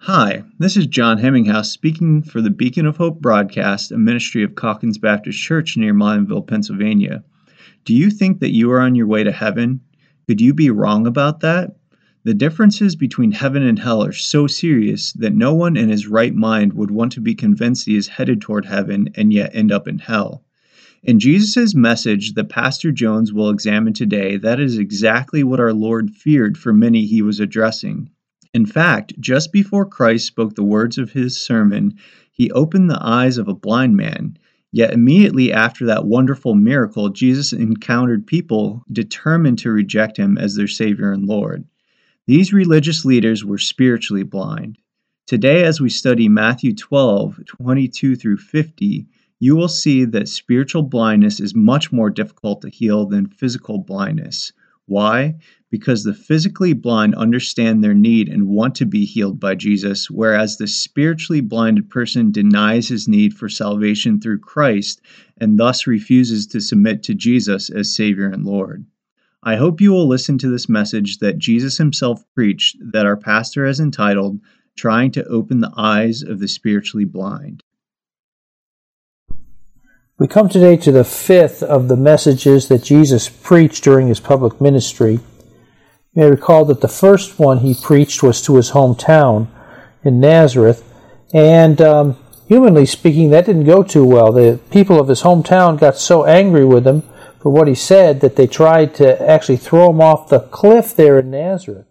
Hi, this is John Hemminghouse speaking for the Beacon of Hope broadcast, a ministry of Calkins Baptist Church near Milanville, Pennsylvania. Do you think that you are on your way to heaven? Could you be wrong about that? The differences between heaven and hell are so serious that no one in his right mind would want to be convinced he is headed toward heaven and yet end up in hell. In Jesus' message that Pastor Jones will examine today, that is exactly what our Lord feared for many he was addressing. In fact, just before Christ spoke the words of his sermon, he opened the eyes of a blind man. Yet immediately after that wonderful miracle, Jesus encountered people determined to reject him as their Savior and Lord. These religious leaders were spiritually blind. Today, as we study Matthew 12 22 through 50, you will see that spiritual blindness is much more difficult to heal than physical blindness. Why? Because the physically blind understand their need and want to be healed by Jesus, whereas the spiritually blinded person denies his need for salvation through Christ and thus refuses to submit to Jesus as Savior and Lord. I hope you will listen to this message that Jesus himself preached that our pastor has entitled, Trying to Open the Eyes of the Spiritually Blind. We come today to the fifth of the messages that Jesus preached during his public ministry. You may recall that the first one he preached was to his hometown in Nazareth, and um, humanly speaking, that didn't go too well. The people of his hometown got so angry with him for what he said that they tried to actually throw him off the cliff there in Nazareth.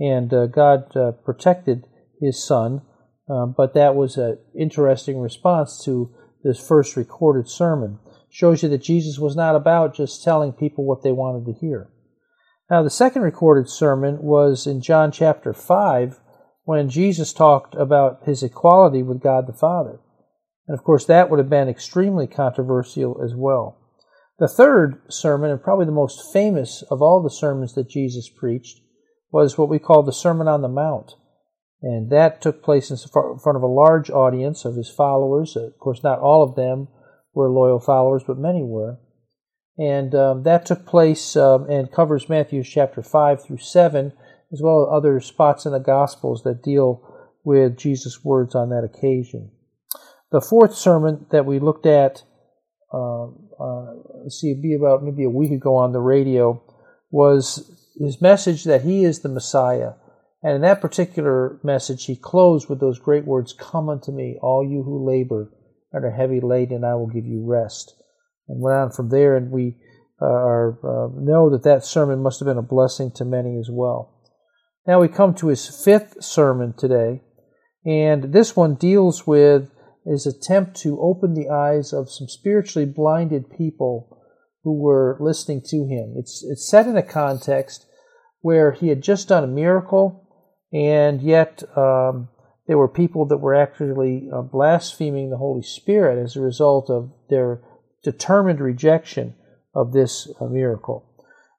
And uh, God uh, protected his son, um, but that was an interesting response to this first recorded sermon. Shows you that Jesus was not about just telling people what they wanted to hear. Now, the second recorded sermon was in John chapter 5 when Jesus talked about his equality with God the Father. And of course, that would have been extremely controversial as well. The third sermon, and probably the most famous of all the sermons that Jesus preached, was what we call the Sermon on the Mount. And that took place in front of a large audience of his followers. Of course, not all of them were loyal followers, but many were. And um, that took place um, and covers Matthew chapter 5 through 7, as well as other spots in the Gospels that deal with Jesus' words on that occasion. The fourth sermon that we looked at, uh, uh, see, be about maybe a week ago on the radio, was his message that he is the Messiah and in that particular message, he closed with those great words Come unto me, all you who labor and are heavy laden, and I will give you rest. And went on from there, and we uh, are, uh, know that that sermon must have been a blessing to many as well. Now we come to his fifth sermon today, and this one deals with his attempt to open the eyes of some spiritually blinded people who were listening to him. It's, it's set in a context where he had just done a miracle and yet um, there were people that were actually uh, blaspheming the Holy Spirit as a result of their determined rejection of this uh, miracle.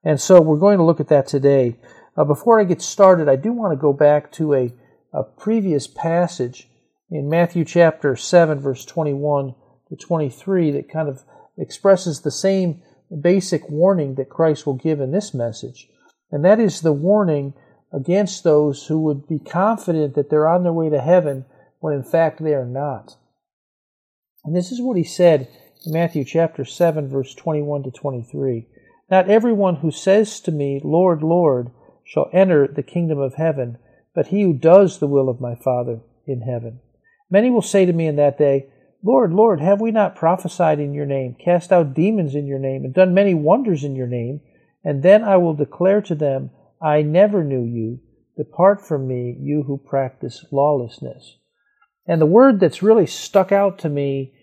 And so we're going to look at that today. Uh, before I get started, I do want to go back to a, a previous passage in Matthew chapter 7, verse 21 to 23, that kind of expresses the same basic warning that Christ will give in this message. And that is the warning against those who would be confident that they're on their way to heaven when in fact they are not. And this is what he said in Matthew chapter 7, verse 21 to 23. Not everyone who says to me, Lord, Lord, shall enter the kingdom of heaven, but he who does the will of my Father in heaven. Many will say to me in that day, Lord, Lord, have we not prophesied in your name, cast out demons in your name, and done many wonders in your name? And then I will declare to them, I never knew you. Depart from me, you who practice lawlessness. And the word that's really stuck out to me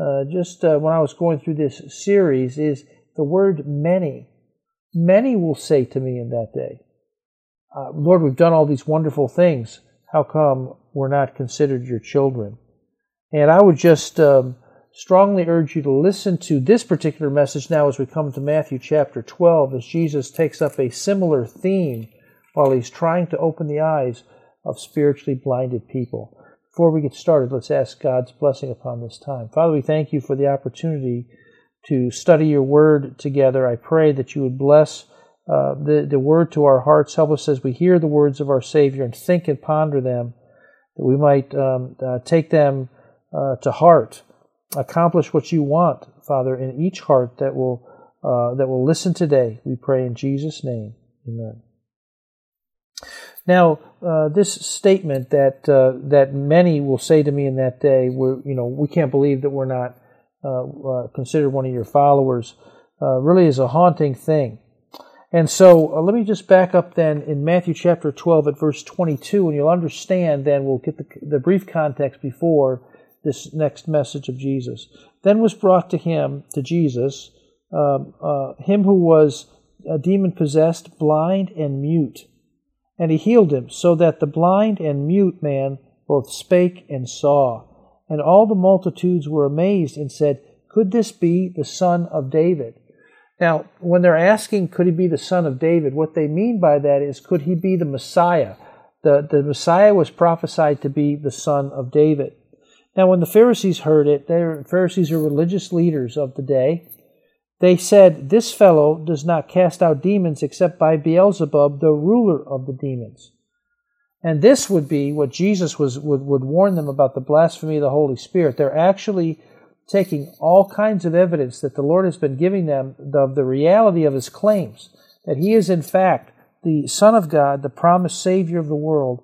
uh, just uh, when I was going through this series is the word many. Many will say to me in that day, uh, Lord, we've done all these wonderful things. How come we're not considered your children? And I would just um, strongly urge you to listen to this particular message now as we come to Matthew chapter 12, as Jesus takes up a similar theme while he's trying to open the eyes of spiritually blinded people. Before we get started, let's ask God's blessing upon this time. Father, we thank you for the opportunity to study your word together. I pray that you would bless uh, the, the word to our hearts. Help us as we hear the words of our Savior and think and ponder them that we might um, uh, take them uh, to heart. Accomplish what you want, Father, in each heart that will uh, that will listen today. We pray in Jesus' name. Amen. Now, uh, this statement that uh, that many will say to me in that day, "We're you know we can't believe that we're not uh, uh considered one of your followers," uh, really is a haunting thing. And so, uh, let me just back up then in Matthew chapter 12 at verse 22, and you'll understand. Then we'll get the, the brief context before this next message of Jesus. Then was brought to him to Jesus um, him who was a demon possessed, blind and mute and he healed him, so that the blind and mute man both spake and saw. And all the multitudes were amazed and said, Could this be the son of David? Now, when they're asking, could he be the son of David, what they mean by that is, could he be the Messiah? The, the Messiah was prophesied to be the son of David. Now, when the Pharisees heard it, the Pharisees are religious leaders of the day. They said, This fellow does not cast out demons except by Beelzebub, the ruler of the demons. And this would be what Jesus was, would, would warn them about the blasphemy of the Holy Spirit. They're actually taking all kinds of evidence that the Lord has been giving them of the reality of his claims, that he is in fact the Son of God, the promised Savior of the world,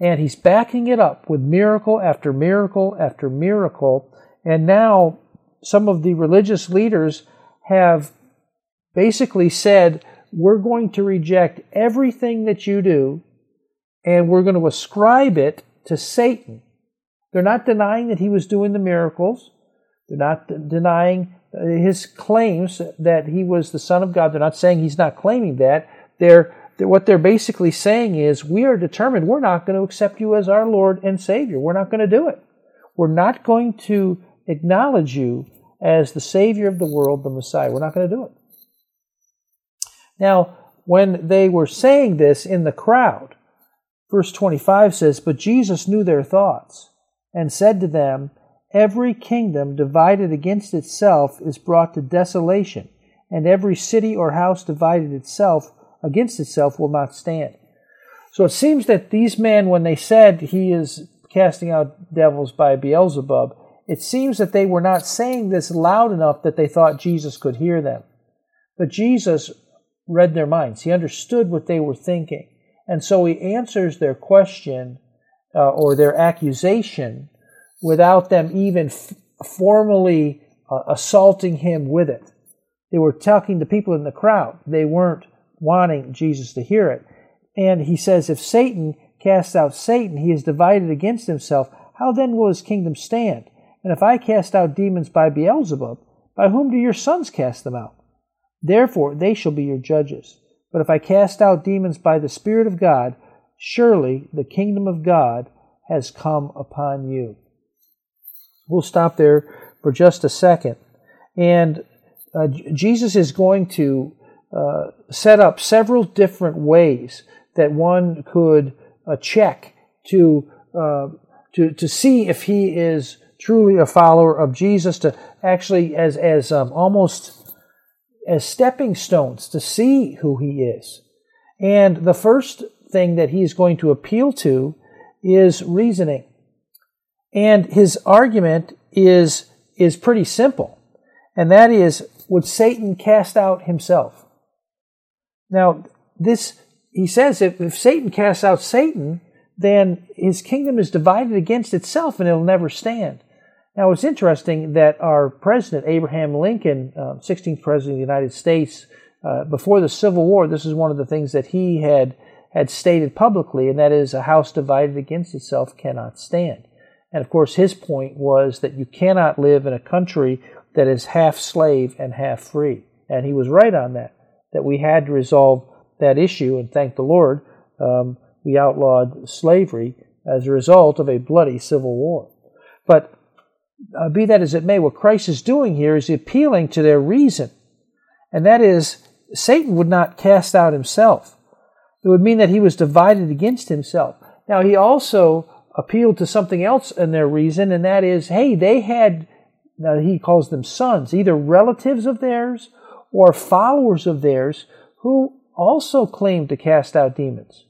and he's backing it up with miracle after miracle after miracle. And now some of the religious leaders have basically said, we're going to reject everything that you do and we're going to ascribe it to Satan. They're not denying that he was doing the miracles. They're not denying his claims that he was the Son of God. They're not saying he's not claiming that. They're, what they're basically saying is, we are determined we're not going to accept you as our Lord and Savior. We're not going to do it. We're not going to acknowledge you as the Savior of the world, the Messiah. We're not going to do it. Now, when they were saying this in the crowd, verse 25 says, But Jesus knew their thoughts and said to them, Every kingdom divided against itself is brought to desolation, and every city or house divided itself against itself will not stand. So it seems that these men, when they said he is casting out devils by Beelzebub, it seems that they were not saying this loud enough that they thought Jesus could hear them. But Jesus read their minds. He understood what they were thinking. And so he answers their question uh, or their accusation without them even f- formally uh, assaulting him with it. They were talking to people in the crowd. They weren't wanting Jesus to hear it. And he says, if Satan casts out Satan, he is divided against himself. How then will his kingdom stand? And if I cast out demons by Beelzebub, by whom do your sons cast them out? Therefore they shall be your judges. But if I cast out demons by the Spirit of God, surely the kingdom of God has come upon you. We'll stop there for just a second. And uh, Jesus is going to uh, set up several different ways that one could uh, check to, uh, to, to see if he is truly a follower of Jesus, to actually as as um, almost as stepping stones to see who He is. And the first thing that He is going to appeal to is reasoning, and His argument is is pretty simple, and that is, would Satan cast out himself? Now, this he says if, if Satan casts out Satan, then his kingdom is divided against itself and it'll never stand. Now, it's interesting that our president, Abraham Lincoln, uh, 16th president of the United States, uh, before the Civil War, this is one of the things that he had, had stated publicly, and that is a house divided against itself cannot stand. And of course, his point was that you cannot live in a country that is half slave and half free. And he was right on that, that we had to resolve that issue, and thank the Lord, um, we outlawed slavery as a result of a bloody civil war. But uh, be that as it may, what Christ is doing here is appealing to their reason. And that is, Satan would not cast out himself. It would mean that he was divided against himself. Now, he also appealed to something else in their reason, and that is, hey, they had, now he calls them sons, either relatives of theirs or followers of theirs who also claim to cast out demons.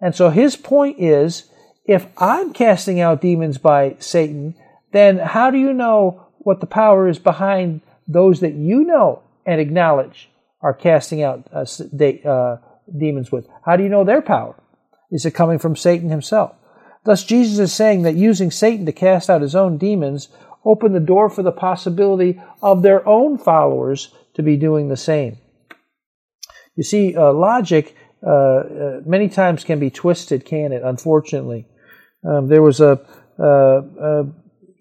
And so his point is, if I'm casting out demons by Satan, then how do you know what the power is behind those that you know and acknowledge are casting out uh, de- uh, demons with? How do you know their power? Is it coming from Satan himself? Thus, Jesus is saying that using Satan to cast out his own demons opened the door for the possibility of their own followers to be doing the same. You see, uh, logic uh, uh, many times can be twisted, can it? Unfortunately. Um, there was a, a, a,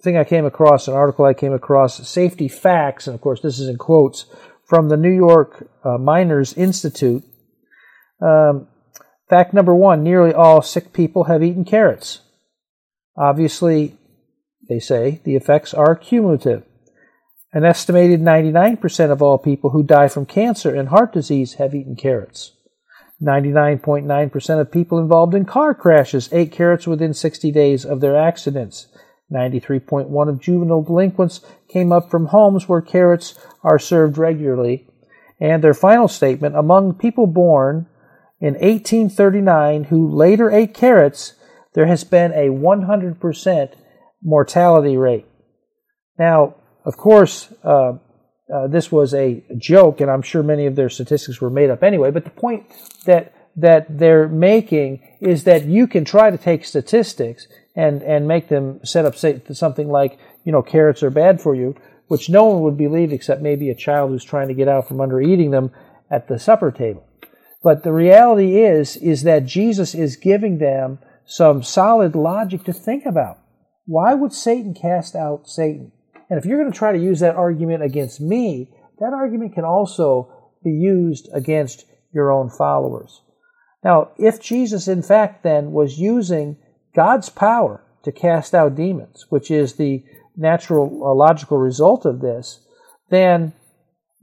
thing I came across, an article I came across, Safety Facts, and of course this is in quotes, from the New York uh, Miners Institute. Um, fact number one nearly all sick people have eaten carrots. Obviously, they say the effects are cumulative. An estimated 99% of all people who die from cancer and heart disease have eaten carrots. 99.9% of people involved in car crashes ate carrots within 60 days of their accidents. 93.1 of juvenile delinquents came up from homes where carrots are served regularly. And their final statement among people born in 1839 who later ate carrots, there has been a 100% mortality rate. Now, of course, uh, uh, this was a joke, and I'm sure many of their statistics were made up anyway. But the point that that they're making is that you can try to take statistics and and make them set up say, something like you know carrots are bad for you, which no one would believe except maybe a child who's trying to get out from under eating them at the supper table. But the reality is is that Jesus is giving them some solid logic to think about. Why would Satan cast out Satan? And if you're going to try to use that argument against me, that argument can also be used against your own followers. Now, if Jesus, in fact, then was using God's power to cast out demons, which is the natural uh, logical result of this, then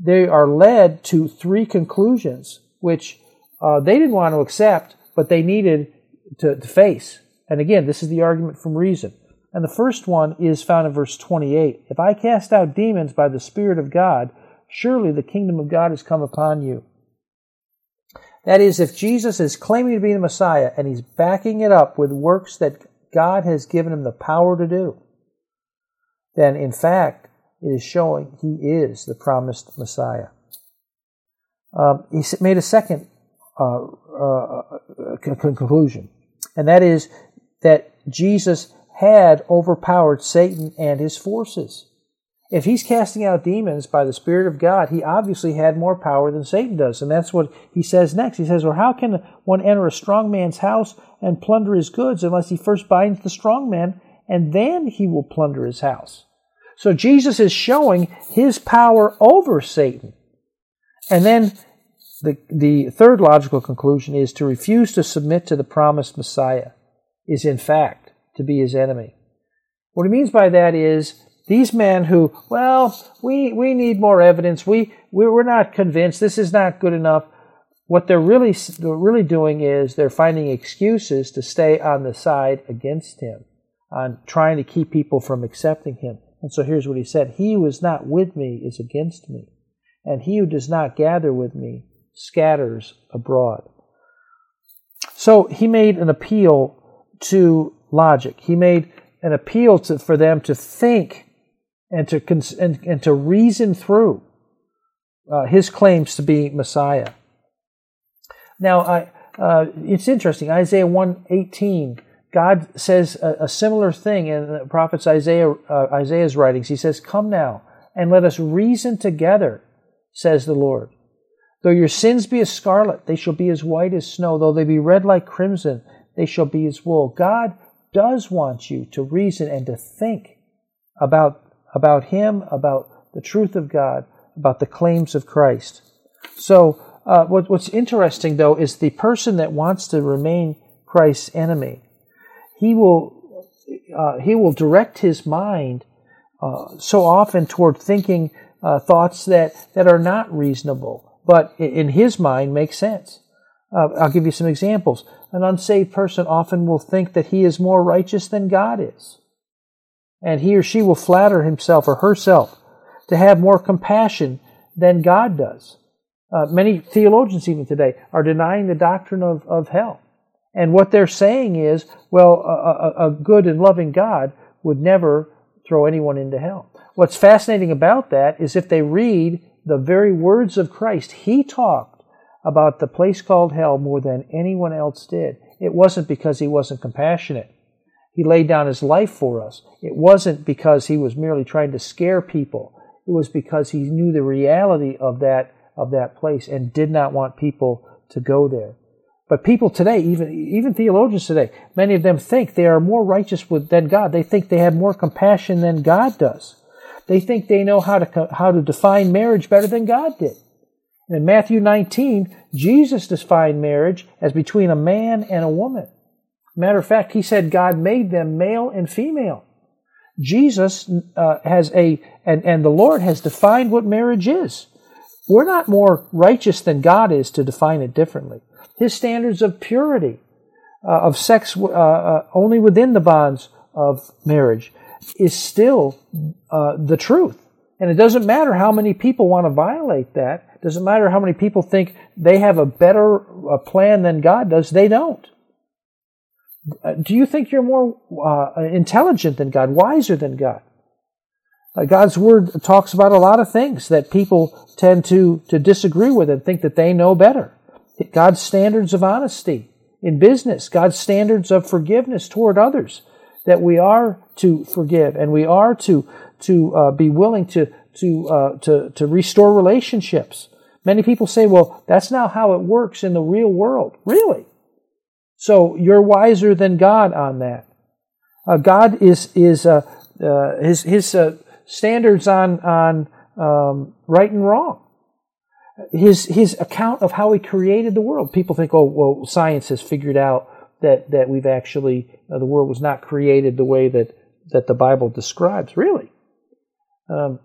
they are led to three conclusions which uh, they didn't want to accept, but they needed to, to face. And again, this is the argument from reason. And the first one is found in verse 28. If I cast out demons by the Spirit of God, surely the kingdom of God has come upon you. That is, if Jesus is claiming to be the Messiah and he's backing it up with works that God has given him the power to do, then in fact, it is showing he is the promised Messiah. Um, he made a second uh, uh, uh conclusion, and that is that Jesus had overpowered Satan and his forces. If he's casting out demons by the Spirit of God, he obviously had more power than Satan does. And that's what he says next. He says, Well, how can one enter a strong man's house and plunder his goods unless he first binds the strong man and then he will plunder his house? So Jesus is showing his power over Satan. And then the, the third logical conclusion is to refuse to submit to the promised Messiah is in fact to be his enemy. What he means by that is these men who, well, we, we need more evidence. We, we're not convinced. This is not good enough. What they're really, they're really doing is they're finding excuses to stay on the side against him, on trying to keep people from accepting him. And so here's what he said He who is not with me is against me, and he who does not gather with me scatters abroad. So he made an appeal to logic. He made an appeal to, for them to think and to, and, and to reason through uh, his claims to be Messiah. Now, I, uh, it's interesting. Isaiah 118, God says a, a, similar thing in the prophet's Isaiah, uh, Isaiah's writings. He says, Come now and let us reason together, says the Lord. Though your sins be as scarlet, they shall be as white as snow. Though they be red like crimson, they shall be as wool. God does want you to reason and to think about, about Him, about the truth of God, about the claims of Christ. So, uh, what, what's interesting though is the person that wants to remain Christ's enemy, he will, uh, he will direct his mind uh, so often toward thinking uh, thoughts that, that are not reasonable, but in his mind make sense. Uh, I'll give you some examples. An unsaved person often will think that he is more righteous than God is. And he or she will flatter himself or herself to have more compassion than God does. Uh, many theologians, even today, are denying the doctrine of, of hell. And what they're saying is, well, a, a, a good and loving God would never throw anyone into hell. What's fascinating about that is if they read the very words of Christ, He talked about the place called hell more than anyone else did. It wasn't because He wasn't compassionate. He laid down His life for us. It wasn't because He was merely trying to scare people. It was because He knew the reality of that, of that place and did not want people to go there. But people today, even even theologians today, many of them think they are more righteous with, than God. They think they have more compassion than God does. They think they know how to how to define marriage better than God did. In Matthew 19, Jesus defined marriage as between a man and a woman. Matter of fact, he said God made them male and female. Jesus uh, has a, and, and the Lord has defined what marriage is. We're not more righteous than God is to define it differently his standards of purity, uh, of sex uh, uh, only within the bonds of marriage, is still uh, the truth. And it doesn't matter how many people want to violate that. Doesn't matter how many people think they have a better uh, plan than God does. They don't. Uh, do you think you're more intelligent than God, wiser than God? God's word talks about a lot of things that people tend to, to disagree with and think that they know better. God's standards of honesty in business, God's standards of forgiveness toward others, that we are to forgive and we are to to uh, be willing to to uh, to to restore relationships. Many people say, "Well, that's not how it works in the real world." Really? So you're wiser than God on that. Uh, God is is uh, uh, his his uh, standards on on um, right and wrong his his account of how he created the world. People think, oh, well, science has figured out that that we've actually uh, the world was not created the way that that the Bible describes. Really, um,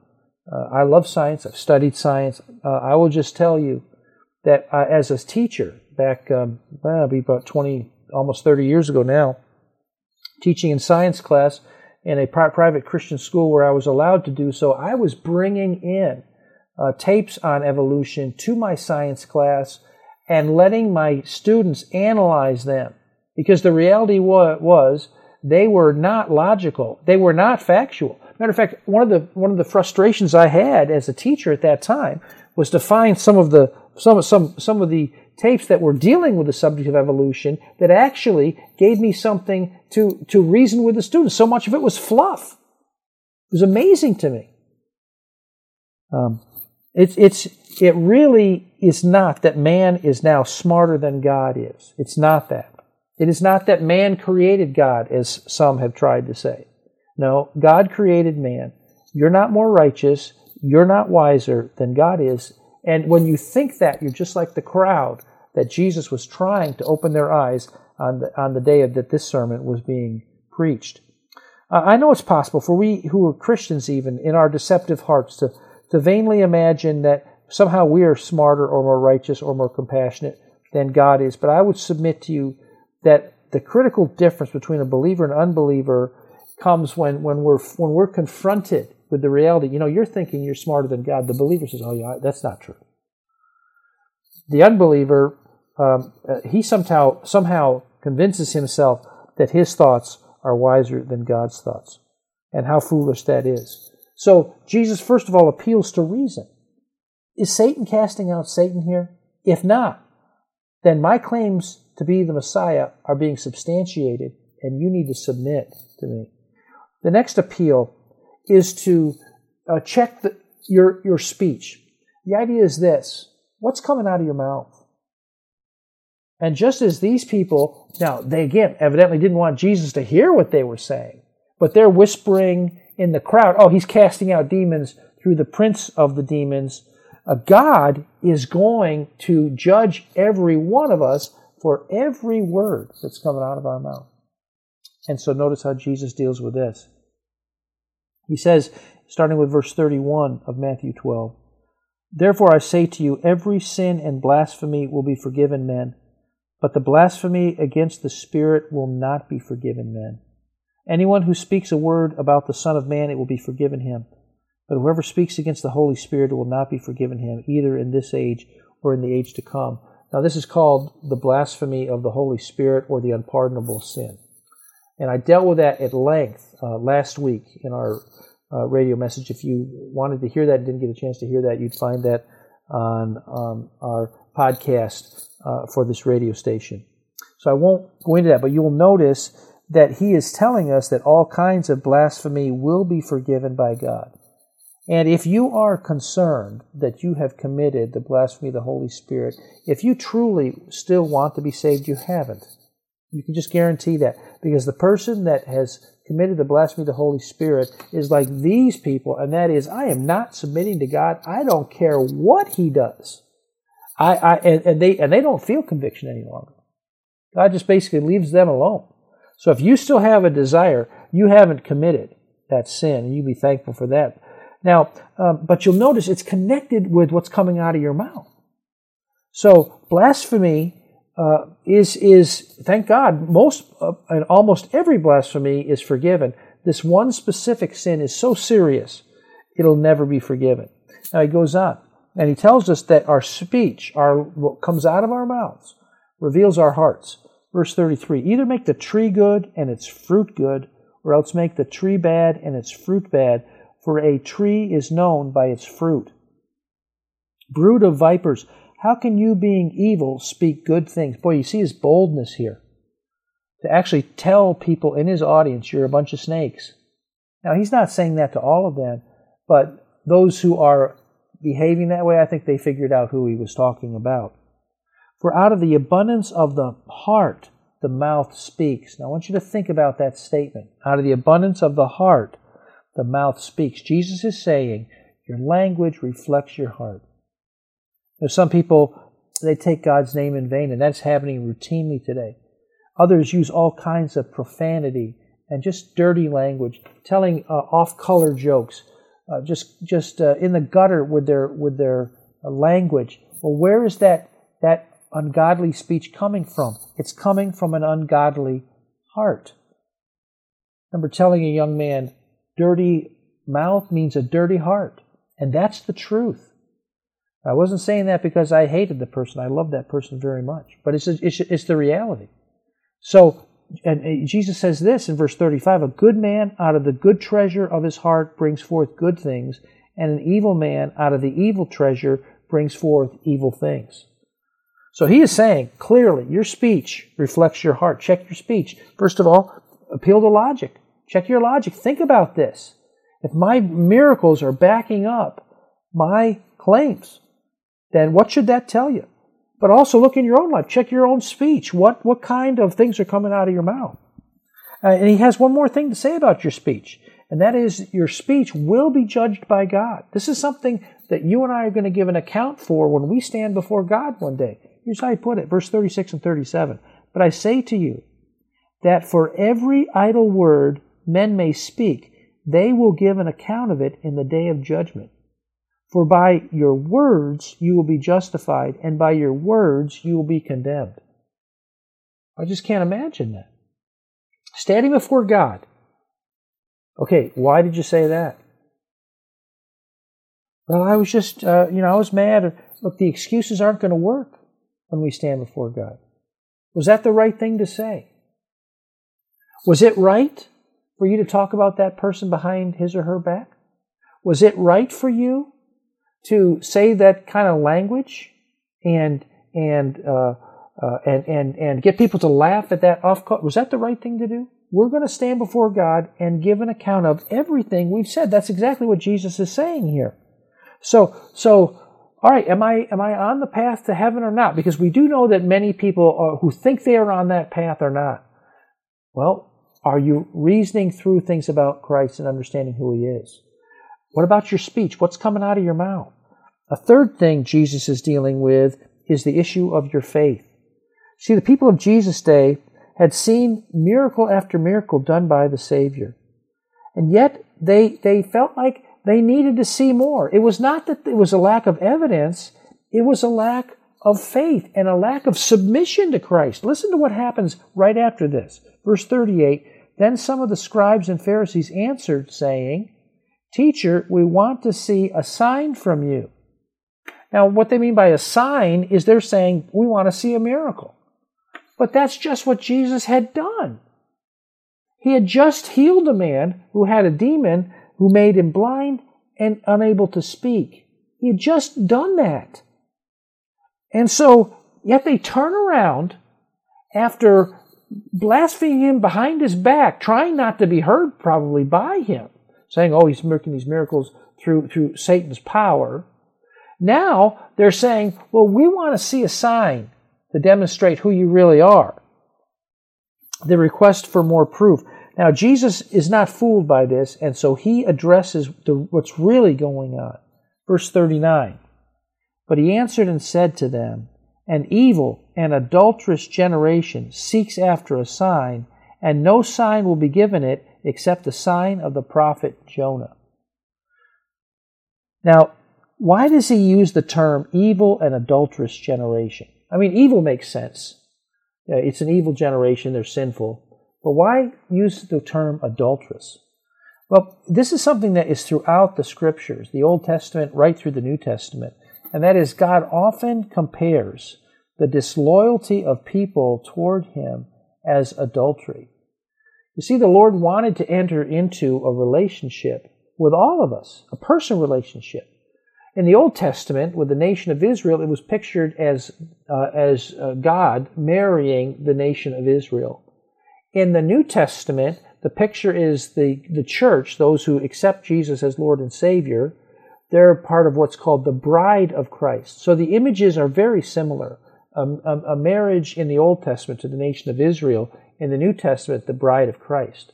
uh, I love science. I've studied science. Uh, I will just tell you that uh, as a teacher back, um, well, be about twenty, almost thirty years ago now, teaching in science class in a pri- private Christian school where I was allowed to do so, I was bringing in uh, tapes on evolution to my science class and letting my students analyze them. Because the reality wa- was they were not logical, they were not factual. Matter of fact, one of the one of the frustrations I had as a teacher at that time was to find some of the some some some of the tapes that were dealing with the subject of evolution that actually gave me something to to reason with the students. So much of it was fluff. It was amazing to me. Um, it's, it's, it really is not that man is now smarter than God is. It's not that. It is not that man created God, as some have tried to say. No, God created man. You're not more righteous. You're not wiser than God is. And when you think that, you're just like the crowd that Jesus was trying to open their eyes on the, on the day of that this sermon was being preached. Uh, I know it's possible for we who are Christians, even in our deceptive hearts, to to vainly imagine that somehow we are smarter or more righteous or more compassionate than God is. But I would submit to you that the critical difference between a believer and unbeliever comes when, when we're when we're confronted with the reality. You know, you're thinking you're smarter than God. The believer says, "Oh yeah, that's not true." The unbeliever, um, uh, he somehow somehow convinces himself that his thoughts are wiser than God's thoughts, and how foolish that is. So Jesus, first of all, appeals to reason. Is Satan casting out Satan here? If not, then my claims to be the Messiah are being substantiated, and you need to submit to me. The next appeal is to uh, check the, your, your speech. The idea is this what's coming out of your mouth? And just as these people, now they again evidently didn't want Jesus to hear what they were saying, but they're whispering in the crowd, oh, he's casting out demons through the prince of the demons. Uh, God is going to judge every one of us for every word that's coming out of our mouth. And so notice how Jesus deals with this. He says, starting with verse 31 of Matthew 12, Therefore I say to you, every sin and blasphemy will be forgiven men, but the blasphemy against the Spirit will not be forgiven men. Anyone who speaks a word about the Son of Man, it will be forgiven him. But whoever speaks against the Holy Spirit, it will not be forgiven him, either in this age or in the age to come. Now, this is called the blasphemy of the Holy Spirit or the unpardonable sin. And I dealt with that at length uh, last week in our uh, radio message. If you wanted to hear that and didn't get a chance to hear that, you'd find that on um, our podcast uh, for this radio station. So I won't go into that, but you will notice that he is telling us that all kinds of blasphemy will be forgiven by God. And if you are concerned that you have committed the blasphemy of the Holy Spirit, if you truly still want to be saved, you haven't. You can just guarantee that. Because the person that has committed the blasphemy of the Holy Spirit is like these people, and that is, I am not submitting to God. I don't care what He does. I, I and, and they and they don't feel conviction any longer. God just basically leaves them alone. So if you still have a desire, you haven't committed that sin, and you be thankful for that. Now, um, but you'll notice it's connected with what's coming out of your mouth. So blasphemy uh, is is thank God most uh, and almost every blasphemy is forgiven. This one specific sin is so serious, it'll never be forgiven. Now he goes on and he tells us that our speech, our what comes out of our mouths, reveals our hearts. Verse 33 Either make the tree good and its fruit good, or else make the tree bad and its fruit bad, for a tree is known by its fruit. Brood of vipers, how can you, being evil, speak good things? Boy, you see his boldness here. To actually tell people in his audience, you're a bunch of snakes. Now, he's not saying that to all of them, but those who are behaving that way, I think they figured out who he was talking about. For out of the abundance of the heart, the mouth speaks. Now, I want you to think about that statement. Out of the abundance of the heart, the mouth speaks. Jesus is saying, Your language reflects your heart. There's some people, they take God's name in vain, and that's happening routinely today. Others use all kinds of profanity and just dirty language, telling uh, off-color jokes, uh, just just uh, in the gutter with their with their uh, language. Well, where is that that ungodly speech coming from? It's coming from an ungodly heart. remember telling a young man, dirty mouth means a dirty heart. And that's the truth. I wasn't saying that because I hated the person. I loved that person very much. But it's, it's, it's the reality. So, and Jesus says this in verse 35 A good man out of the good treasure of his heart brings forth good things, and an evil man out of the evil treasure brings forth evil things. So he is saying clearly, your speech reflects your heart. Check your speech. First of all, appeal to logic. Check your logic. Think about this. If my miracles are backing up my claims, then what should that tell you? But also look in your own life. Check your own speech. What, what kind of things are coming out of your mouth? Uh, and he has one more thing to say about your speech, and that is your speech will be judged by God. This is something that you and I are going to give an account for when we stand before God one day. Here's how he put it, verse 36 and 37. But I say to you that for every idle word men may speak, they will give an account of it in the day of judgment. For by your words you will be justified, and by your words you will be condemned. I just can't imagine that. Standing before God. Okay, why did you say that? Well, I was just, uh, you know, I was mad. Look, the excuses aren't going to work when we stand before God. Was that the right thing to say? Was it right for you to talk about that person behind his or her back? Was it right for you to say that kind of language and and uh, uh, and and and get people to laugh at that off cut? Was that the right thing to do? We're going to stand before God and give an account of everything we've said. That's exactly what Jesus is saying here. So so all right, am I am I on the path to heaven or not? Because we do know that many people are, who think they are on that path are not. Well, are you reasoning through things about Christ and understanding who He is? What about your speech? What's coming out of your mouth? A third thing Jesus is dealing with is the issue of your faith. See, the people of Jesus' day had seen miracle after miracle done by the Savior. And yet they, they felt like they needed to see more. It was not that it was a lack of evidence, it was a lack of faith and a lack of submission to Christ. Listen to what happens right after this. Verse 38 Then some of the scribes and Pharisees answered, saying, Teacher, we want to see a sign from you. Now, what they mean by a sign is they're saying, we want to see a miracle. But that's just what Jesus had done. He had just healed a man who had a demon who made him blind and unable to speak. He had just done that. And so, yet they turn around after blaspheming him behind his back, trying not to be heard probably by him, saying, oh, he's working these miracles through, through Satan's power. Now they're saying, well, we want to see a sign to demonstrate who you really are. The request for more proof. Now, Jesus is not fooled by this, and so he addresses the, what's really going on. Verse 39 But he answered and said to them, An evil and adulterous generation seeks after a sign, and no sign will be given it except the sign of the prophet Jonah. Now, why does he use the term evil and adulterous generation? I mean, evil makes sense. Uh, it's an evil generation, they're sinful. But why use the term adulterous? Well, this is something that is throughout the scriptures, the Old Testament right through the New Testament, and that is God often compares the disloyalty of people toward him as adultery. You see, the Lord wanted to enter into a relationship with all of us, a personal relationship. In the Old Testament, with the nation of Israel, it was pictured as, uh, as uh, God marrying the nation of Israel. In the New Testament, the picture is the, the church, those who accept Jesus as Lord and Savior, they're part of what's called the bride of Christ. So the images are very similar. a, a marriage in the Old Testament to the nation of Israel, in the New Testament, the bride of Christ.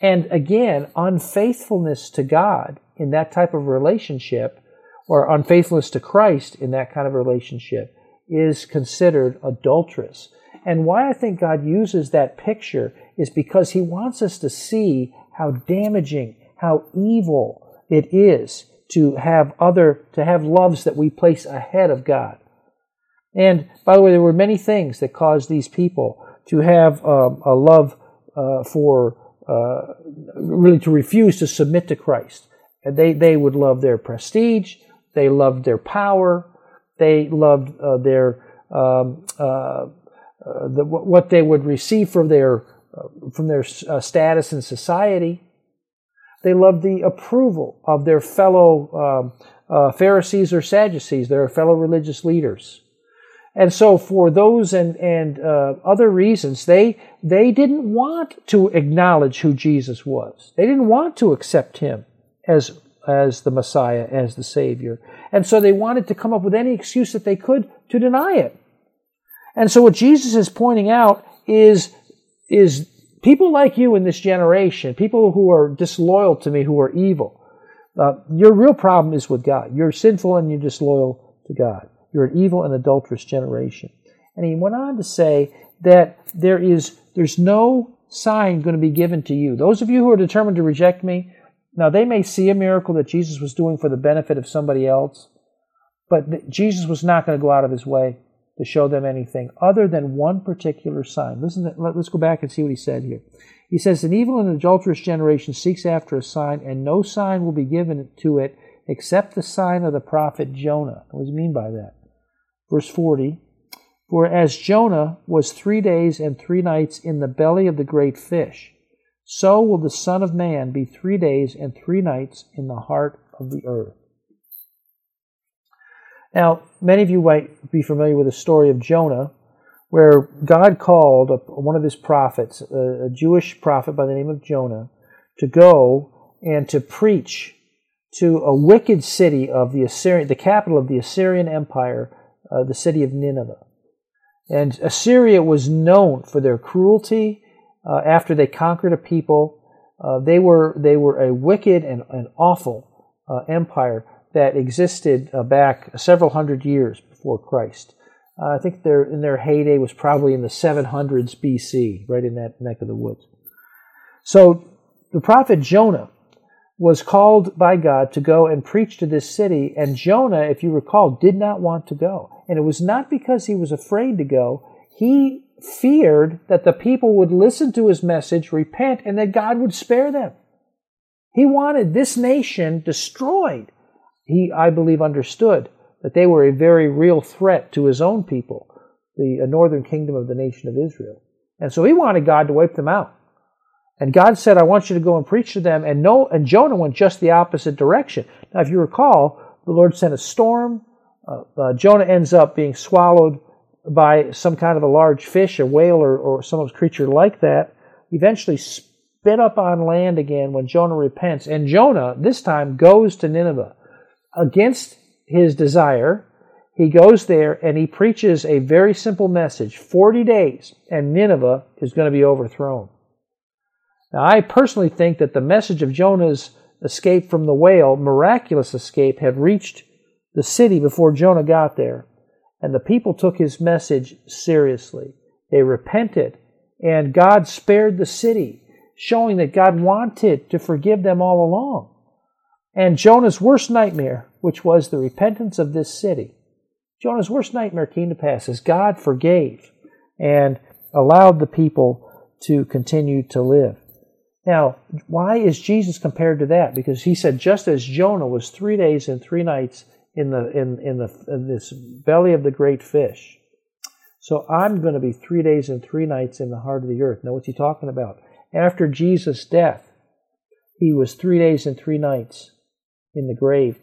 And again, unfaithfulness to God in that type of relationship or unfaithfulness to Christ in that kind of relationship is considered adulterous. And why I think God uses that picture is because He wants us to see how damaging, how evil it is to have other, to have loves that we place ahead of God. And by the way, there were many things that caused these people to have um, a love uh, for, uh, really to refuse to submit to Christ. And they, they would love their prestige, they loved their power. They loved uh, their um, uh, uh the, what they would receive from their uh, from their status in society. They loved the approval of their fellow um, Pharisees or Sadducees, their fellow religious leaders. And so, for those and, and uh, other reasons, they, they didn't want to acknowledge who Jesus was. They didn't want to accept him as as the Messiah, as the Savior. And so they wanted to come up with any excuse that they could to deny it. And so what Jesus is pointing out is, is people like you in this generation, people who are disloyal to me, who are evil, uh, your real problem is with God. You're sinful and you're disloyal to God. You're an evil and adulterous generation. And he went on to say that there is there's no sign going to be given to you. Those of you who are determined to reject me, now, they may see a miracle that Jesus was doing for the benefit of somebody else, but Jesus was not going to go out of his way to show them anything other than one particular sign. Listen, to, let's go back and see what he said here. He says, An evil and adulterous generation seeks after a sign, and no sign will be given to it except the sign of the prophet Jonah. What does he mean by that? Verse 40 For as Jonah was three days and three nights in the belly of the great fish, so will the Son of Man be three days and three nights in the heart of the earth. Now, many of you might be familiar with the story of Jonah, where God called one of his prophets, a Jewish prophet by the name of Jonah, to go and to preach to a wicked city of the Assyrian, the capital of the Assyrian Empire, uh, the city of Nineveh. And Assyria was known for their cruelty uh, after they conquered a people. Uh, they were they were a wicked and, and awful uh, empire that existed uh, back several hundred years before Christ. Uh, I think their in their heyday was probably in the 700s BC, right in that neck of the woods. So the prophet Jonah was called by God to go and preach to this city, and Jonah, if you recall, did not want to go. And it was not because he was afraid to go. He feared that the people would listen to his message, repent, and that God would spare them. He wanted this nation destroyed. He, I believe, understood that they were a very real threat to his own people, the northern kingdom of the nation of Israel. And so he wanted God to wipe them out. And God said, I want you to go and preach to them. And, no, and Jonah went just the opposite direction. Now, if you recall, the Lord sent a storm. Uh, uh, Jonah ends up being swallowed by some kind of a large fish, a whale, or, or some creature like that. Eventually spit up on land again when Jonah repents. And Jonah, this time, goes to Nineveh against his desire. He goes there and he preaches a very simple message 40 days, and Nineveh is going to be overthrown. Now, I personally think that the message of Jonah's escape from the whale, miraculous escape, had reached the city before Jonah got there, and the people took his message seriously. They repented, and God spared the city, showing that God wanted to forgive them all along. And Jonah's worst nightmare, which was the repentance of this city, Jonah's worst nightmare came to pass as God forgave and allowed the people to continue to live. Now, why is Jesus compared to that? Because he said, just as Jonah was three days and three nights in the in in the in this belly of the great fish, so I'm going to be three days and three nights in the heart of the earth. Now, what's he talking about? After Jesus' death, he was three days and three nights in the grave,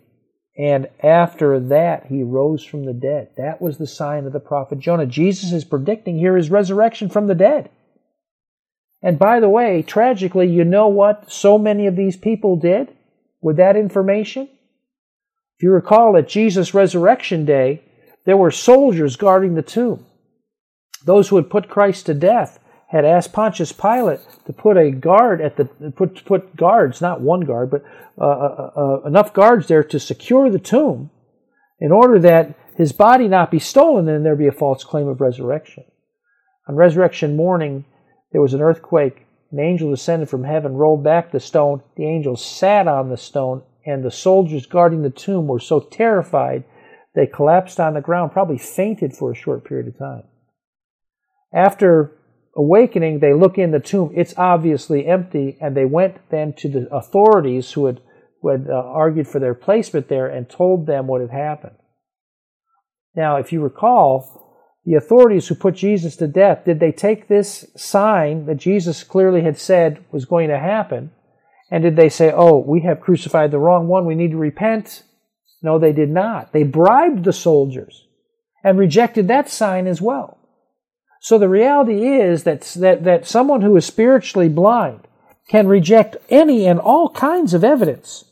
and after that, he rose from the dead. That was the sign of the prophet Jonah. Jesus is predicting here his resurrection from the dead. And by the way, tragically, you know what so many of these people did with that information? If you recall at Jesus' resurrection day, there were soldiers guarding the tomb. Those who had put Christ to death had asked Pontius Pilate to put a guard at the put put guards, not one guard, but uh, uh, uh, enough guards there to secure the tomb, in order that his body not be stolen and there be a false claim of resurrection. On resurrection morning, there was an earthquake. An angel descended from heaven, rolled back the stone. The angel sat on the stone, and the soldiers guarding the tomb were so terrified they collapsed on the ground, probably fainted for a short period of time. After awakening, they look in the tomb. It's obviously empty, and they went then to the authorities who had, who had uh, argued for their placement there and told them what had happened. Now, if you recall, the authorities who put Jesus to death, did they take this sign that Jesus clearly had said was going to happen, and did they say, oh, we have crucified the wrong one, we need to repent? No, they did not. They bribed the soldiers and rejected that sign as well. So the reality is that, that, that someone who is spiritually blind can reject any and all kinds of evidence.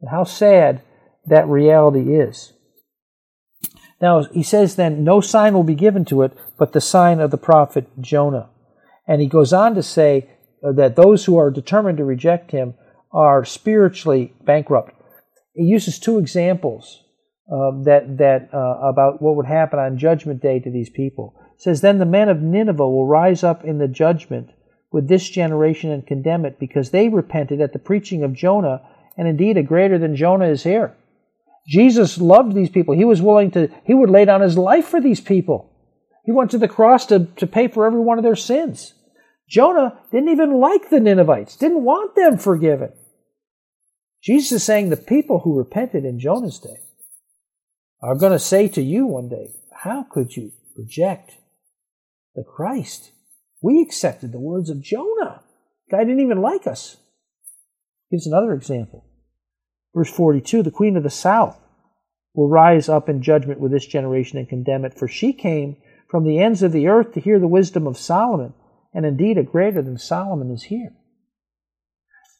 And how sad that reality is. Now, he says then, no sign will be given to it but the sign of the prophet Jonah. And he goes on to say uh, that those who are determined to reject him are spiritually bankrupt. He uses two examples um, that, that uh, about what would happen on Judgment Day to these people. Says, Then the men of Nineveh will rise up in the judgment with this generation and condemn it, because they repented at the preaching of Jonah, and indeed a greater than Jonah is here. Jesus loved these people. He was willing to, he would lay down his life for these people. He went to the cross to, to pay for every one of their sins. Jonah didn't even like the Ninevites, didn't want them forgiven. Jesus is saying the people who repented in Jonah's day are going to say to you one day, How could you reject the Christ? We accepted the words of Jonah. Guy didn't even like us. Here's another example. Verse 42 The queen of the south will rise up in judgment with this generation and condemn it, for she came from the ends of the earth to hear the wisdom of Solomon, and indeed a greater than Solomon is here.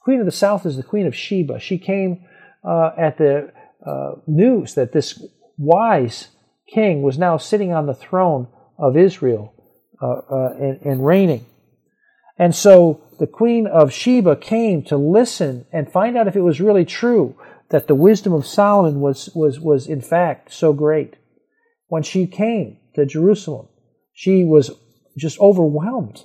Queen of the south is the queen of Sheba. She came uh, at the uh, news that this wise king was now sitting on the throne of Israel uh, uh and, and reigning. And so the queen of Sheba came to listen and find out if it was really true that the wisdom of Solomon was, was, was in fact so great. When she came to Jerusalem, she was just overwhelmed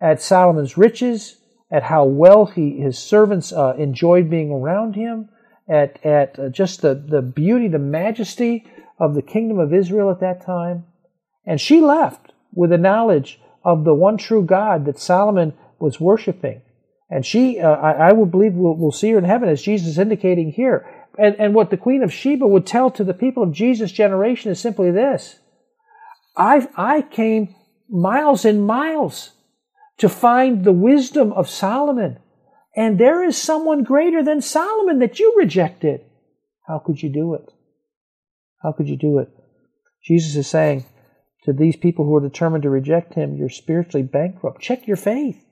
at Solomon's riches, at how well he, his servants uh, enjoyed being around him, at, at uh, just the, the beauty, the majesty of the kingdom of Israel at that time. And she left with the knowledge of the one true God that Solomon was worshiping. And she, uh, I, I would believe we'll, we'll see her in heaven, as Jesus is indicating here, And, and what the Queen of Sheba would tell to the people of Jesus' generation is simply this I, I came miles and miles to find the wisdom of Solomon. And there is someone greater than Solomon that you rejected. How could you do it? How could you do it? Jesus is saying to these people who are determined to reject him, you're spiritually bankrupt. Check your faith.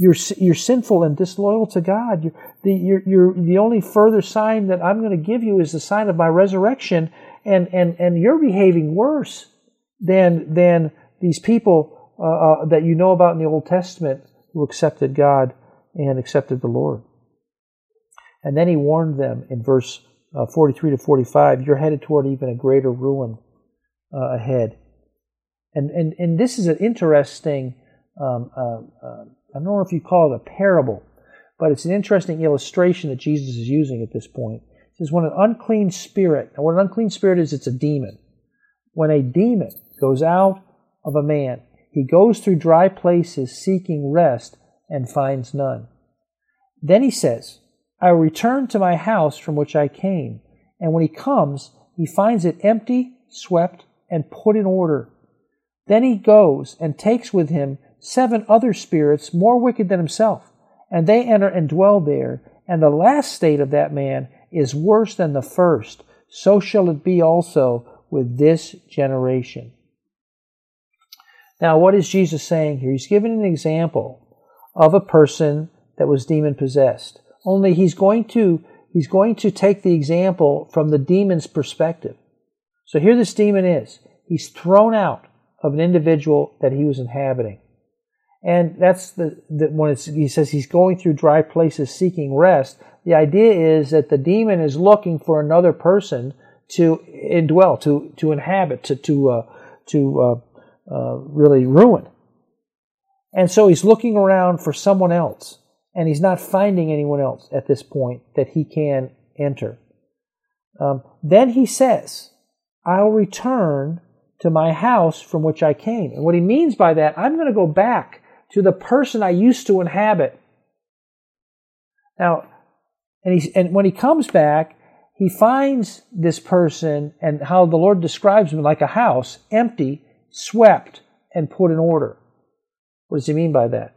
You're, you're sinful and disloyal to God. You're, the, you're, you're, the only further sign that I'm going to give you is the sign of my resurrection, and, and, and you're behaving worse than, than these people uh, uh, that you know about in the Old Testament who accepted God and accepted the Lord. And then he warned them in verse uh, 43 to 45 you're headed toward even a greater ruin uh, ahead. And, and, and this is an interesting, um, uh, uh, I don't know if you call it a parable, but it's an interesting illustration that Jesus is using at this point. It says, when an unclean spirit, and what an unclean spirit is, it's a demon. When a demon goes out of a man, he goes through dry places seeking rest and finds none. Then he says, I will return to my house from which I came. And when he comes, he finds it empty, swept, and put in order. Then he goes and takes with him seven other spirits more wicked than himself, and they enter and dwell there. And the last state of that man is worse than the first. So shall it be also with this generation. Now, what is Jesus saying here? He's giving an example of a person that was demon possessed. Only he's going to he's going to take the example from the demon's perspective. So here this demon is. He's thrown out of an individual that he was inhabiting. And that's the, the when he says he's going through dry places seeking rest. The idea is that the demon is looking for another person to indwell, to to inhabit, to to uh, to uh, uh, really ruin. And so he's looking around for someone else and he's not finding anyone else at this point that he can enter. Um, then he says, I'll return to my house from which I came. And what he means by that, I'm going to go back to the person I used to inhabit. Now, and, he, and when he comes back, he finds this person and how the Lord describes him like a house, empty, swept, and put in order. What does he mean by that?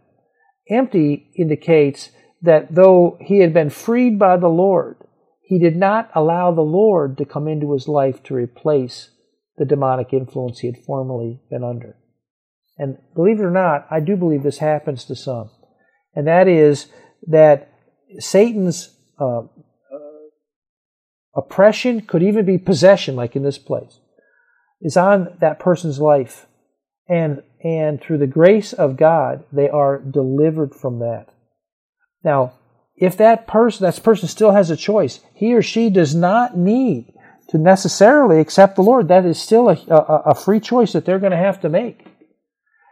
Empty indicates that though he had been freed by the Lord, he did not allow the Lord to come into his life to replace the demonic influence he had formerly been under. And believe it or not, I do believe this happens to some. And that is that Satan's uh, oppression, could even be possession, like in this place, is on that person's life. And and through the grace of God, they are delivered from that. Now, if that person, that person still has a choice, he or she does not need to necessarily accept the Lord. That is still a, a, a free choice that they're going to have to make.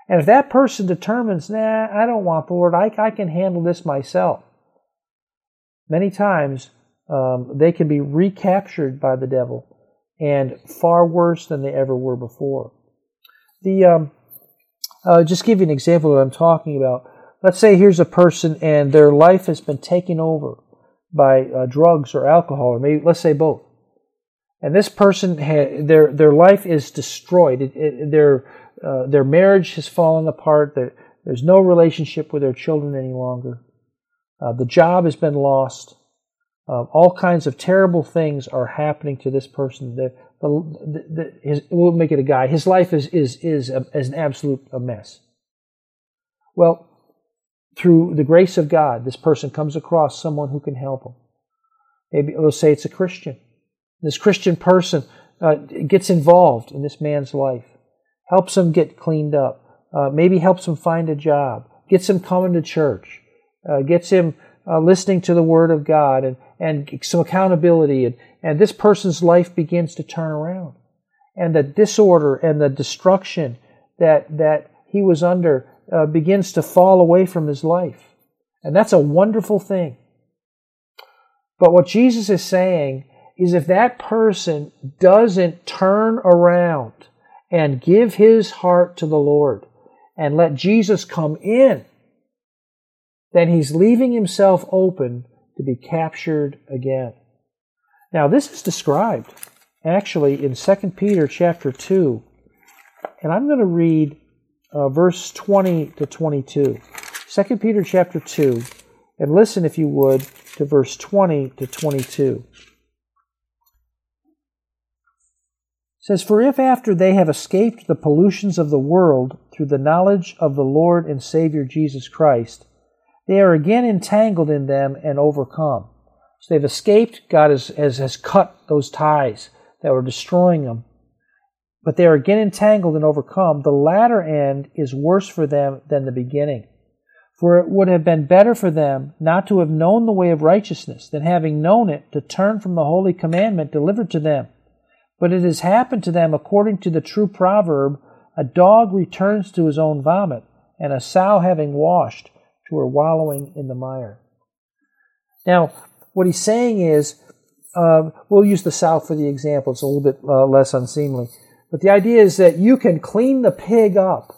And if that person determines, nah, I don't want the Lord, I, I can handle this myself, many times um, they can be recaptured by the devil and far worse than they ever were before. The um, uh, just give you an example of what I'm talking about. Let's say here's a person and their life has been taken over by uh, drugs or alcohol, or maybe let's say both. And this person, ha- their their life is destroyed. It, it, their uh, their marriage has fallen apart. there's no relationship with their children any longer. Uh, the job has been lost. Uh, all kinds of terrible things are happening to this person. The, the, the, his, we'll make it a guy. His life is is is, a, is an absolute a mess. Well, through the grace of God, this person comes across someone who can help him. Maybe let's say it's a Christian. This Christian person uh, gets involved in this man's life, helps him get cleaned up, uh, maybe helps him find a job, gets him coming to church, uh, gets him uh, listening to the Word of God, and and some accountability, and and this person's life begins to turn around. And the disorder and the destruction that, that he was under uh, begins to fall away from his life. And that's a wonderful thing. But what Jesus is saying is if that person doesn't turn around and give his heart to the Lord and let Jesus come in, then he's leaving himself open to be captured again. Now, this is described actually in 2 Peter chapter 2, and I'm going to read uh, verse 20 to 22. 2 Peter chapter 2, and listen, if you would, to verse 20 to 22. It says, For if after they have escaped the pollutions of the world through the knowledge of the Lord and Savior Jesus Christ, they are again entangled in them and overcome. So they've escaped. God has, has, has cut those ties that were destroying them. But they are again entangled and overcome. The latter end is worse for them than the beginning. For it would have been better for them not to have known the way of righteousness than having known it to turn from the holy commandment delivered to them. But it has happened to them according to the true proverb a dog returns to his own vomit, and a sow having washed to her wallowing in the mire. Now, what he's saying is, uh, we'll use the sow for the example, it's a little bit uh, less unseemly. But the idea is that you can clean the pig up,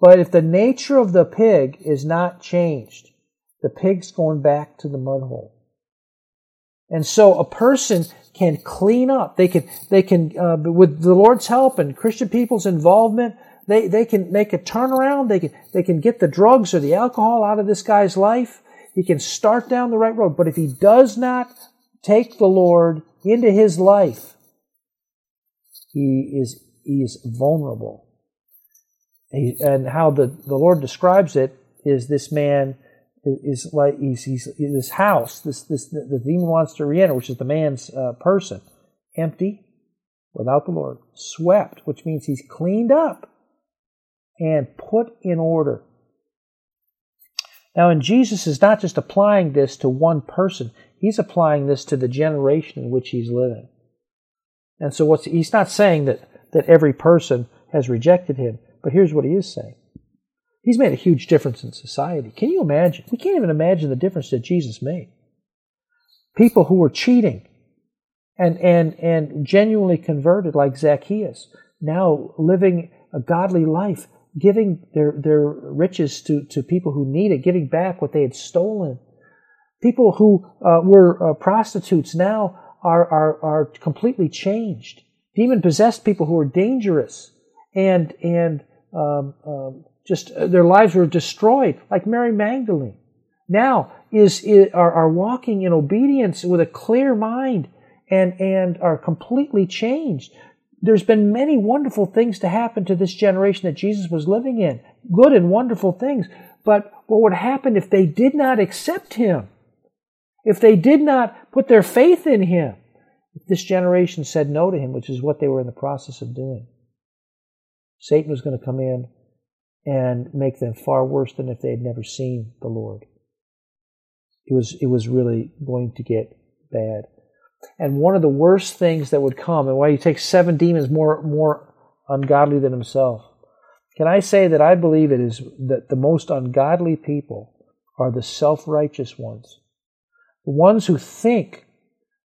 but if the nature of the pig is not changed, the pig's going back to the mud hole. And so a person can clean up. They can, they can, uh, with the Lord's help and Christian people's involvement, they, they can make a turnaround. They can, they can get the drugs or the alcohol out of this guy's life. He can start down the right road. But if he does not take the Lord into his life, he is, he is vulnerable. He, and how the, the Lord describes it is this man is like he's, he's this house this this the demon wants to re-enter which is the man's uh, person empty without the lord swept which means he's cleaned up and put in order. Now and jesus is not just applying this to one person he's applying this to the generation in which he's living. And so what's he's not saying that that every person has rejected him but here's what he is saying He's made a huge difference in society. Can you imagine? We can't even imagine the difference that Jesus made. People who were cheating and, and, and genuinely converted, like Zacchaeus, now living a godly life, giving their, their riches to, to people who need it, giving back what they had stolen. People who uh, were uh, prostitutes now are, are, are completely changed. Demon possessed people who are dangerous and, and um, um, just uh, their lives were destroyed, like Mary Magdalene. Now is, is are, are walking in obedience with a clear mind and and are completely changed. There's been many wonderful things to happen to this generation that Jesus was living in, good and wonderful things. But what would happen if they did not accept Him? If they did not put their faith in Him? If this generation said no to Him, which is what they were in the process of doing, Satan was going to come in and make them far worse than if they had never seen the Lord. It was, it was really going to get bad. And one of the worst things that would come, and why he takes seven demons more, more ungodly than himself. Can I say that I believe it is that the most ungodly people are the self righteous ones? The ones who think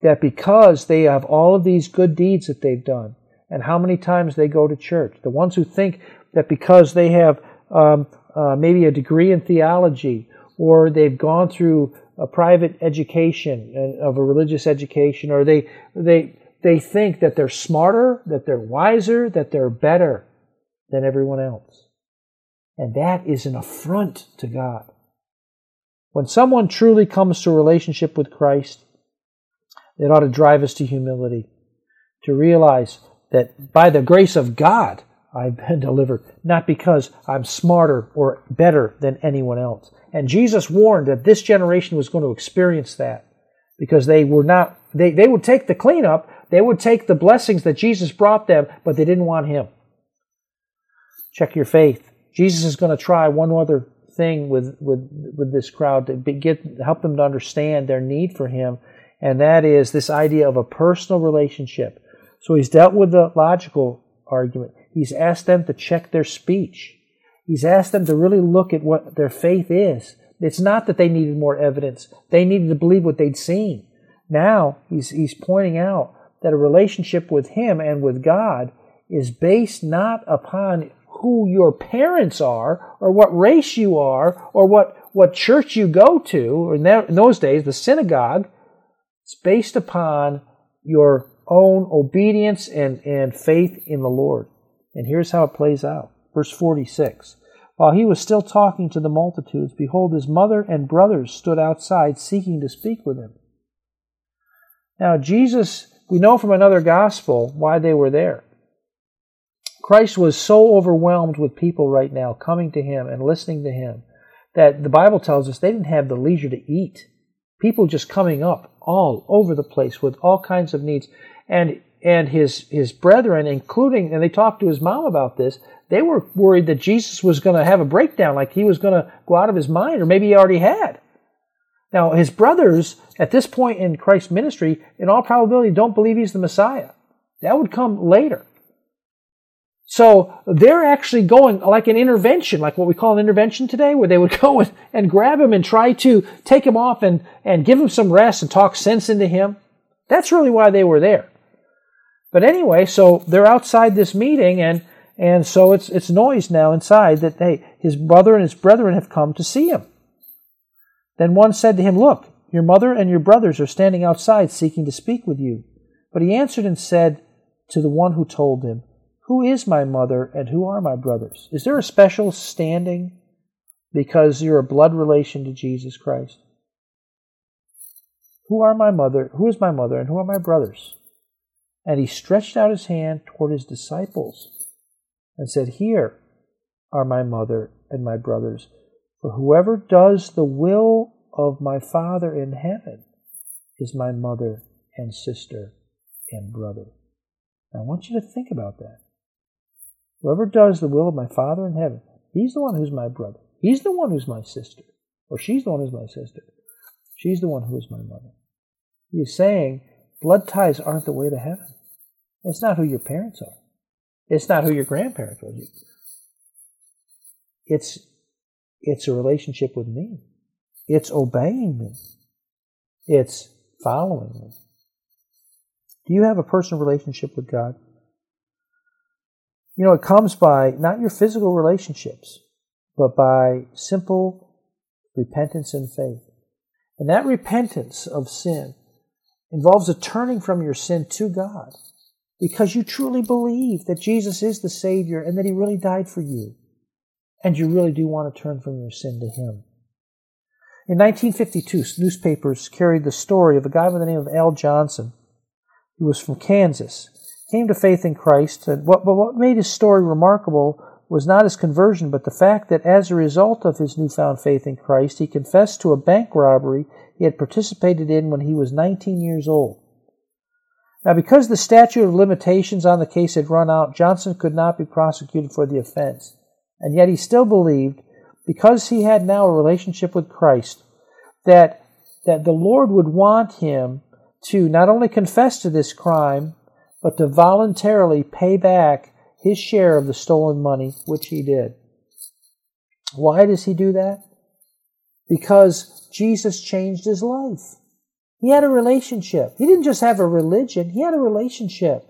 that because they have all of these good deeds that they've done, and how many times they go to church, the ones who think that because they have um, uh, maybe a degree in theology or they've gone through a private education of a religious education or they they they think that they're smarter that they're wiser that they're better than everyone else. And that is an affront to god. When someone truly comes to a relationship with christ it ought to drive us to humility to realize that by the grace of god I've been delivered, not because I'm smarter or better than anyone else. And Jesus warned that this generation was going to experience that because they were not, they, they would take the cleanup, they would take the blessings that Jesus brought them, but they didn't want Him. Check your faith. Jesus is going to try one other thing with, with, with this crowd to get, help them to understand their need for Him, and that is this idea of a personal relationship. So He's dealt with the logical argument. He's asked them to check their speech. He's asked them to really look at what their faith is. It's not that they needed more evidence. They needed to believe what they'd seen. Now, he's, he's pointing out that a relationship with Him and with God is based not upon who your parents are or what race you are or what, what church you go to, in, that, in those days, the synagogue, it's based upon your own obedience and, and faith in the Lord. And here's how it plays out. Verse 46. While he was still talking to the multitudes, behold, his mother and brothers stood outside seeking to speak with him. Now, Jesus, we know from another gospel why they were there. Christ was so overwhelmed with people right now coming to him and listening to him that the Bible tells us they didn't have the leisure to eat. People just coming up all over the place with all kinds of needs. And and his his brethren, including, and they talked to his mom about this, they were worried that Jesus was going to have a breakdown, like he was going to go out of his mind, or maybe he already had. Now, his brothers, at this point in Christ's ministry, in all probability, don't believe he's the Messiah. That would come later. So they're actually going like an intervention, like what we call an intervention today, where they would go and, and grab him and try to take him off and, and give him some rest and talk sense into him. That's really why they were there. But anyway, so they're outside this meeting and and so it's it's noise now inside that hey, his brother and his brethren have come to see him. Then one said to him, Look, your mother and your brothers are standing outside seeking to speak with you. But he answered and said to the one who told him, Who is my mother and who are my brothers? Is there a special standing because you're a blood relation to Jesus Christ? Who are my mother? Who is my mother and who are my brothers? And he stretched out his hand toward his disciples and said, Here are my mother and my brothers. For whoever does the will of my Father in heaven is my mother and sister and brother. Now, I want you to think about that. Whoever does the will of my Father in heaven, he's the one who's my brother. He's the one who's my sister. Or she's the one who's my sister. She's the one who is my mother. He's saying blood ties aren't the way to heaven. It's not who your parents are. It's not who your grandparents were. It's it's a relationship with me. It's obeying me. It's following me. Do you have a personal relationship with God? You know, it comes by not your physical relationships, but by simple repentance and faith. And that repentance of sin involves a turning from your sin to God because you truly believe that Jesus is the Savior and that He really died for you. And you really do want to turn from your sin to Him. In 1952, newspapers carried the story of a guy by the name of Al Johnson, who was from Kansas, came to faith in Christ. And what, but what made his story remarkable was not his conversion, but the fact that as a result of his newfound faith in Christ, he confessed to a bank robbery he had participated in when he was 19 years old. Now, because the statute of limitations on the case had run out, Johnson could not be prosecuted for the offense. And yet he still believed, because he had now a relationship with Christ, that, that the Lord would want him to not only confess to this crime, but to voluntarily pay back his share of the stolen money, which he did. Why does he do that? Because Jesus changed his life. He had a relationship. He didn't just have a religion, he had a relationship.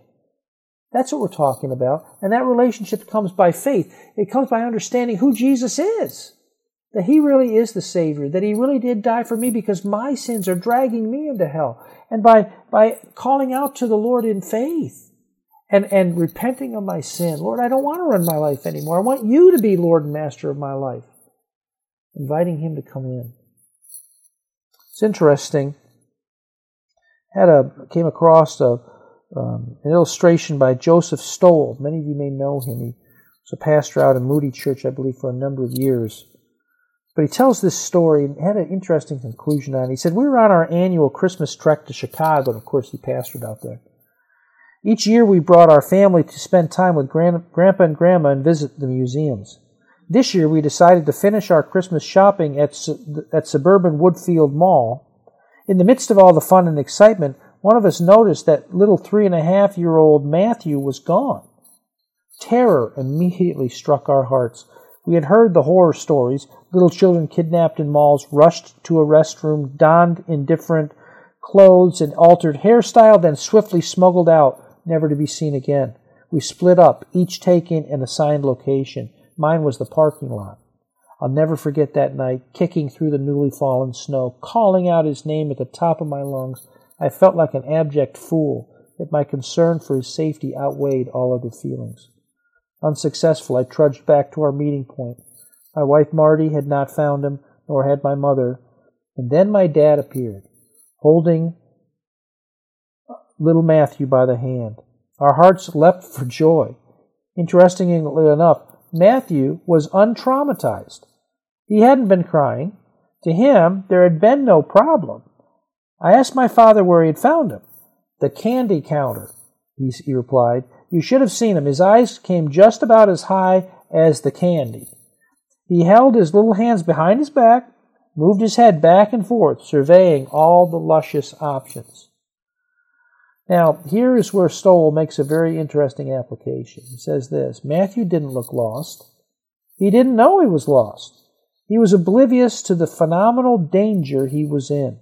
That's what we're talking about. And that relationship comes by faith. It comes by understanding who Jesus is. That he really is the Savior, that he really did die for me because my sins are dragging me into hell. And by, by calling out to the Lord in faith and, and repenting of my sin, Lord, I don't want to run my life anymore. I want you to be Lord and Master of my life. Inviting him to come in. It's interesting had a came across a um, an illustration by Joseph Stowell. Many of you may know him. He was a pastor out in Moody Church, I believe, for a number of years. But he tells this story and had an interesting conclusion on it. He said, We were on our annual Christmas trek to Chicago, and of course, he pastored out there. Each year, we brought our family to spend time with Grandpa and Grandma and visit the museums. This year, we decided to finish our Christmas shopping at, at suburban Woodfield Mall in the midst of all the fun and excitement, one of us noticed that little three and a half year old Matthew was gone. Terror immediately struck our hearts. We had heard the horror stories little children kidnapped in malls, rushed to a restroom, donned in different clothes and altered hairstyle, then swiftly smuggled out, never to be seen again. We split up, each taking an assigned location. Mine was the parking lot. I'll never forget that night, kicking through the newly fallen snow, calling out his name at the top of my lungs. I felt like an abject fool, yet my concern for his safety outweighed all other feelings. Unsuccessful, I trudged back to our meeting point. My wife Martie had not found him, nor had my mother. And then my dad appeared, holding little Matthew by the hand. Our hearts leapt for joy. Interestingly enough, Matthew was untraumatized. He hadn't been crying. To him, there had been no problem. I asked my father where he had found him. The candy counter, he, replied. You should have seen him. His eyes came just about as high as the candy. He held his little hands behind his back, moved his head back and forth, surveying all the luscious options. Now, here is where Stowell makes a very interesting application. He says this Matthew didn't look lost. He didn't know he was lost. He was oblivious to the phenomenal danger he was in.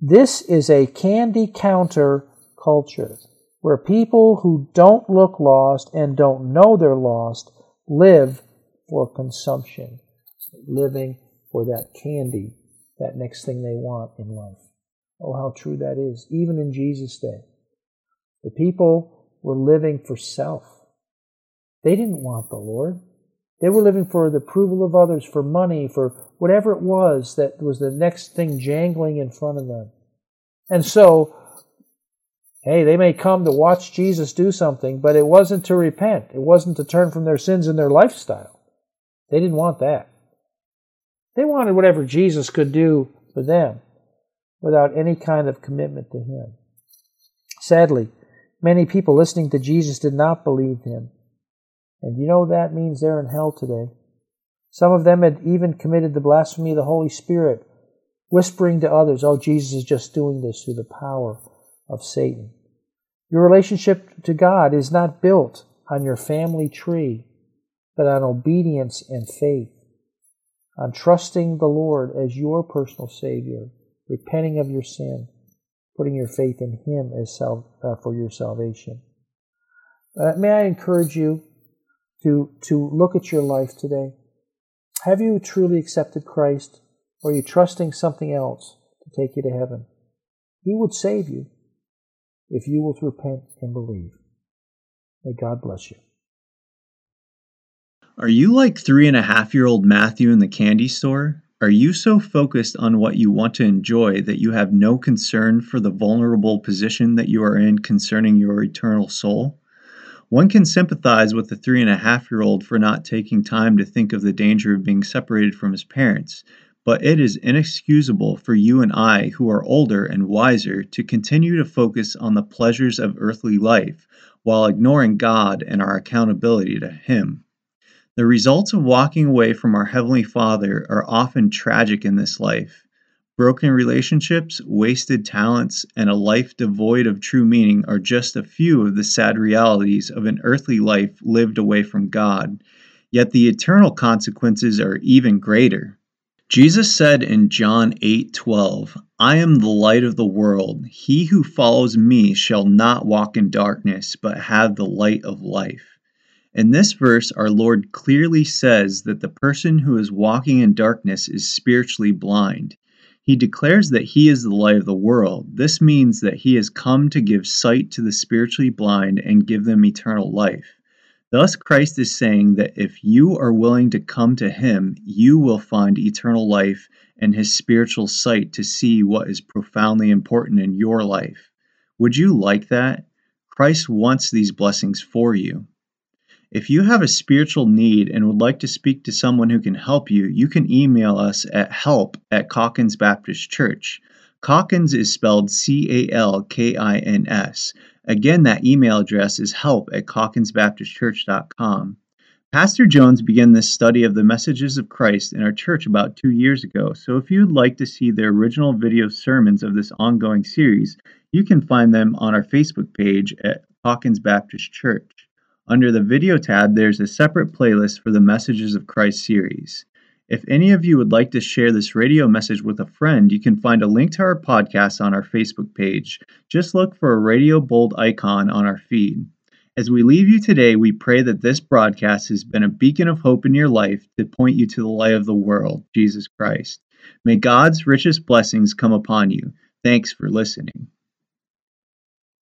This is a candy counter culture where people who don't look lost and don't know they're lost live for consumption, living for that candy, that next thing they want in life. Oh, how true that is, even in Jesus' day. The people were living for self. They didn't want the Lord. They were living for the approval of others, for money, for whatever it was that was the next thing jangling in front of them. And so, hey, they may come to watch Jesus do something, but it wasn't to repent. It wasn't to turn from their sins and their lifestyle. They didn't want that. They wanted whatever Jesus could do for them without any kind of commitment to Him. Sadly, many people listening to Jesus did not believe Him. And you know that means they're in hell today. Some of them had even committed the blasphemy of the Holy Spirit, whispering to others, oh, Jesus is just doing this through the power of Satan. Your relationship to God is not built on your family tree, but on obedience and faith, on trusting the Lord as your personal Savior repenting of your sin, putting your faith in Him as uh, for your salvation. Uh, may I encourage you to, to look at your life today? Have you truly accepted Christ, or are you trusting something else to take you to heaven? He would save you if you will repent and believe. May God bless you. Are you like three and a half year old Matthew in the candy store? Are you so focused on what you want to enjoy that you have no concern for the vulnerable position that you are in concerning your eternal soul? One can sympathize with the three and a half year old for not taking time to think of the danger of being separated from his parents, but it is inexcusable for you and I, who are older and wiser, to continue to focus on the pleasures of earthly life while ignoring God and our accountability to Him. The results of walking away from our Heavenly Father are often tragic in this life. Broken relationships, wasted talents, and a life devoid of true meaning are just a few of the sad realities of an earthly life lived away from God. Yet the eternal consequences are even greater. Jesus said in John 8:12, "I am the light of the world. He who follows me shall not walk in darkness, but have the light of life." In this verse, our Lord clearly says that the person who is walking in darkness is spiritually blind. He declares that he is the light of the world. This means that he has come to give sight to the spiritually blind and give them eternal life. Thus, Christ is saying that if you are willing to come to him, you will find eternal life and his spiritual sight to see what is profoundly important in your life. Would you like that? Christ wants these blessings for you. If you have a spiritual need and would like to speak to someone who can help you, you can email us at help at Calkins Baptist Church. Calkins is spelled C A L K I N S. Again, that email address is help at calkinsbaptistchurch.com. Pastor Jones began this study of the messages of Christ in our church about two years ago, so if you'd like to see the original video sermons of this ongoing series, you can find them on our Facebook page at Calkins Baptist Church. Under the Video tab, there's a separate playlist for the Messages of Christ series. If any of you would like to share this radio message with a friend, you can find a link to our podcast on our Facebook page. Just look for a radio bold icon on our feed. As we leave you today, we pray that this broadcast has been a beacon of hope in your life to point you to the light of the world, Jesus Christ. May God's richest blessings come upon you. Thanks for listening.